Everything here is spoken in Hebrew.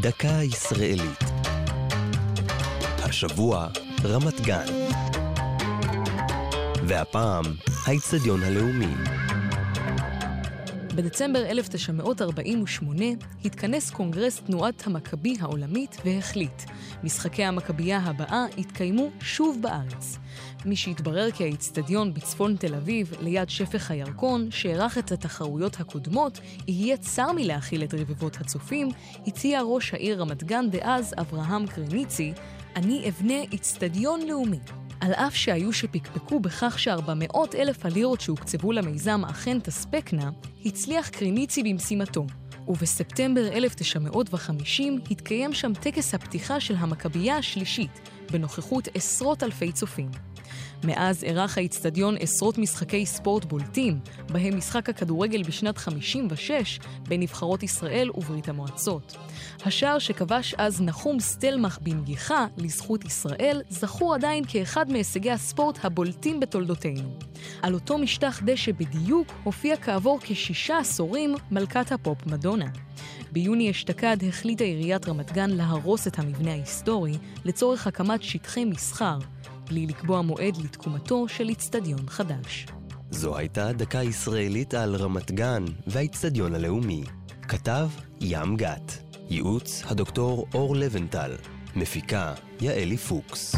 דקה ישראלית. השבוע, רמת גן. והפעם, האיצטדיון הלאומי. בדצמבר 1948 התכנס קונגרס תנועת המכבי העולמית והחליט, משחקי המכבייה הבאה יתקיימו שוב בארץ. מי שהתברר כי האיצטדיון בצפון תל אביב, ליד שפך הירקון, שאירח את התחרויות הקודמות, יהיה צר מלהכיל את רבבות הצופים, הציע ראש העיר רמת גן דאז, אברהם קרניצי, אני אבנה איצטדיון לאומי. על אף שהיו שפקפקו בכך ש-400 אלף הלירות שהוקצבו למיזם אכן תספקנה, הצליח קריניצי במשימתו. ובספטמבר 1950 התקיים שם טקס הפתיחה של המכבייה השלישית, בנוכחות עשרות אלפי צופים. מאז אירח האיצטדיון עשרות משחקי ספורט בולטים, בהם משחק הכדורגל בשנת 56 בין נבחרות ישראל וברית המועצות. השער שכבש אז נחום סטלמך בנגיחה לזכות ישראל, זכור עדיין כאחד מהישגי הספורט הבולטים בתולדותינו. על אותו משטח דשא בדיוק הופיע כעבור כשישה עשורים מלכת הפופ מדונה. ביוני אשתקד החליטה עיריית רמת גן להרוס את המבנה ההיסטורי לצורך הקמת שטחי מסחר, בלי לקבוע מועד לתקומתו של איצטדיון חדש. זו הייתה דקה ישראלית על רמת גן והאיצטדיון הלאומי. כתב ים גת. ייעוץ הדוקטור אור לבנטל. מפיקה יעלי פוקס.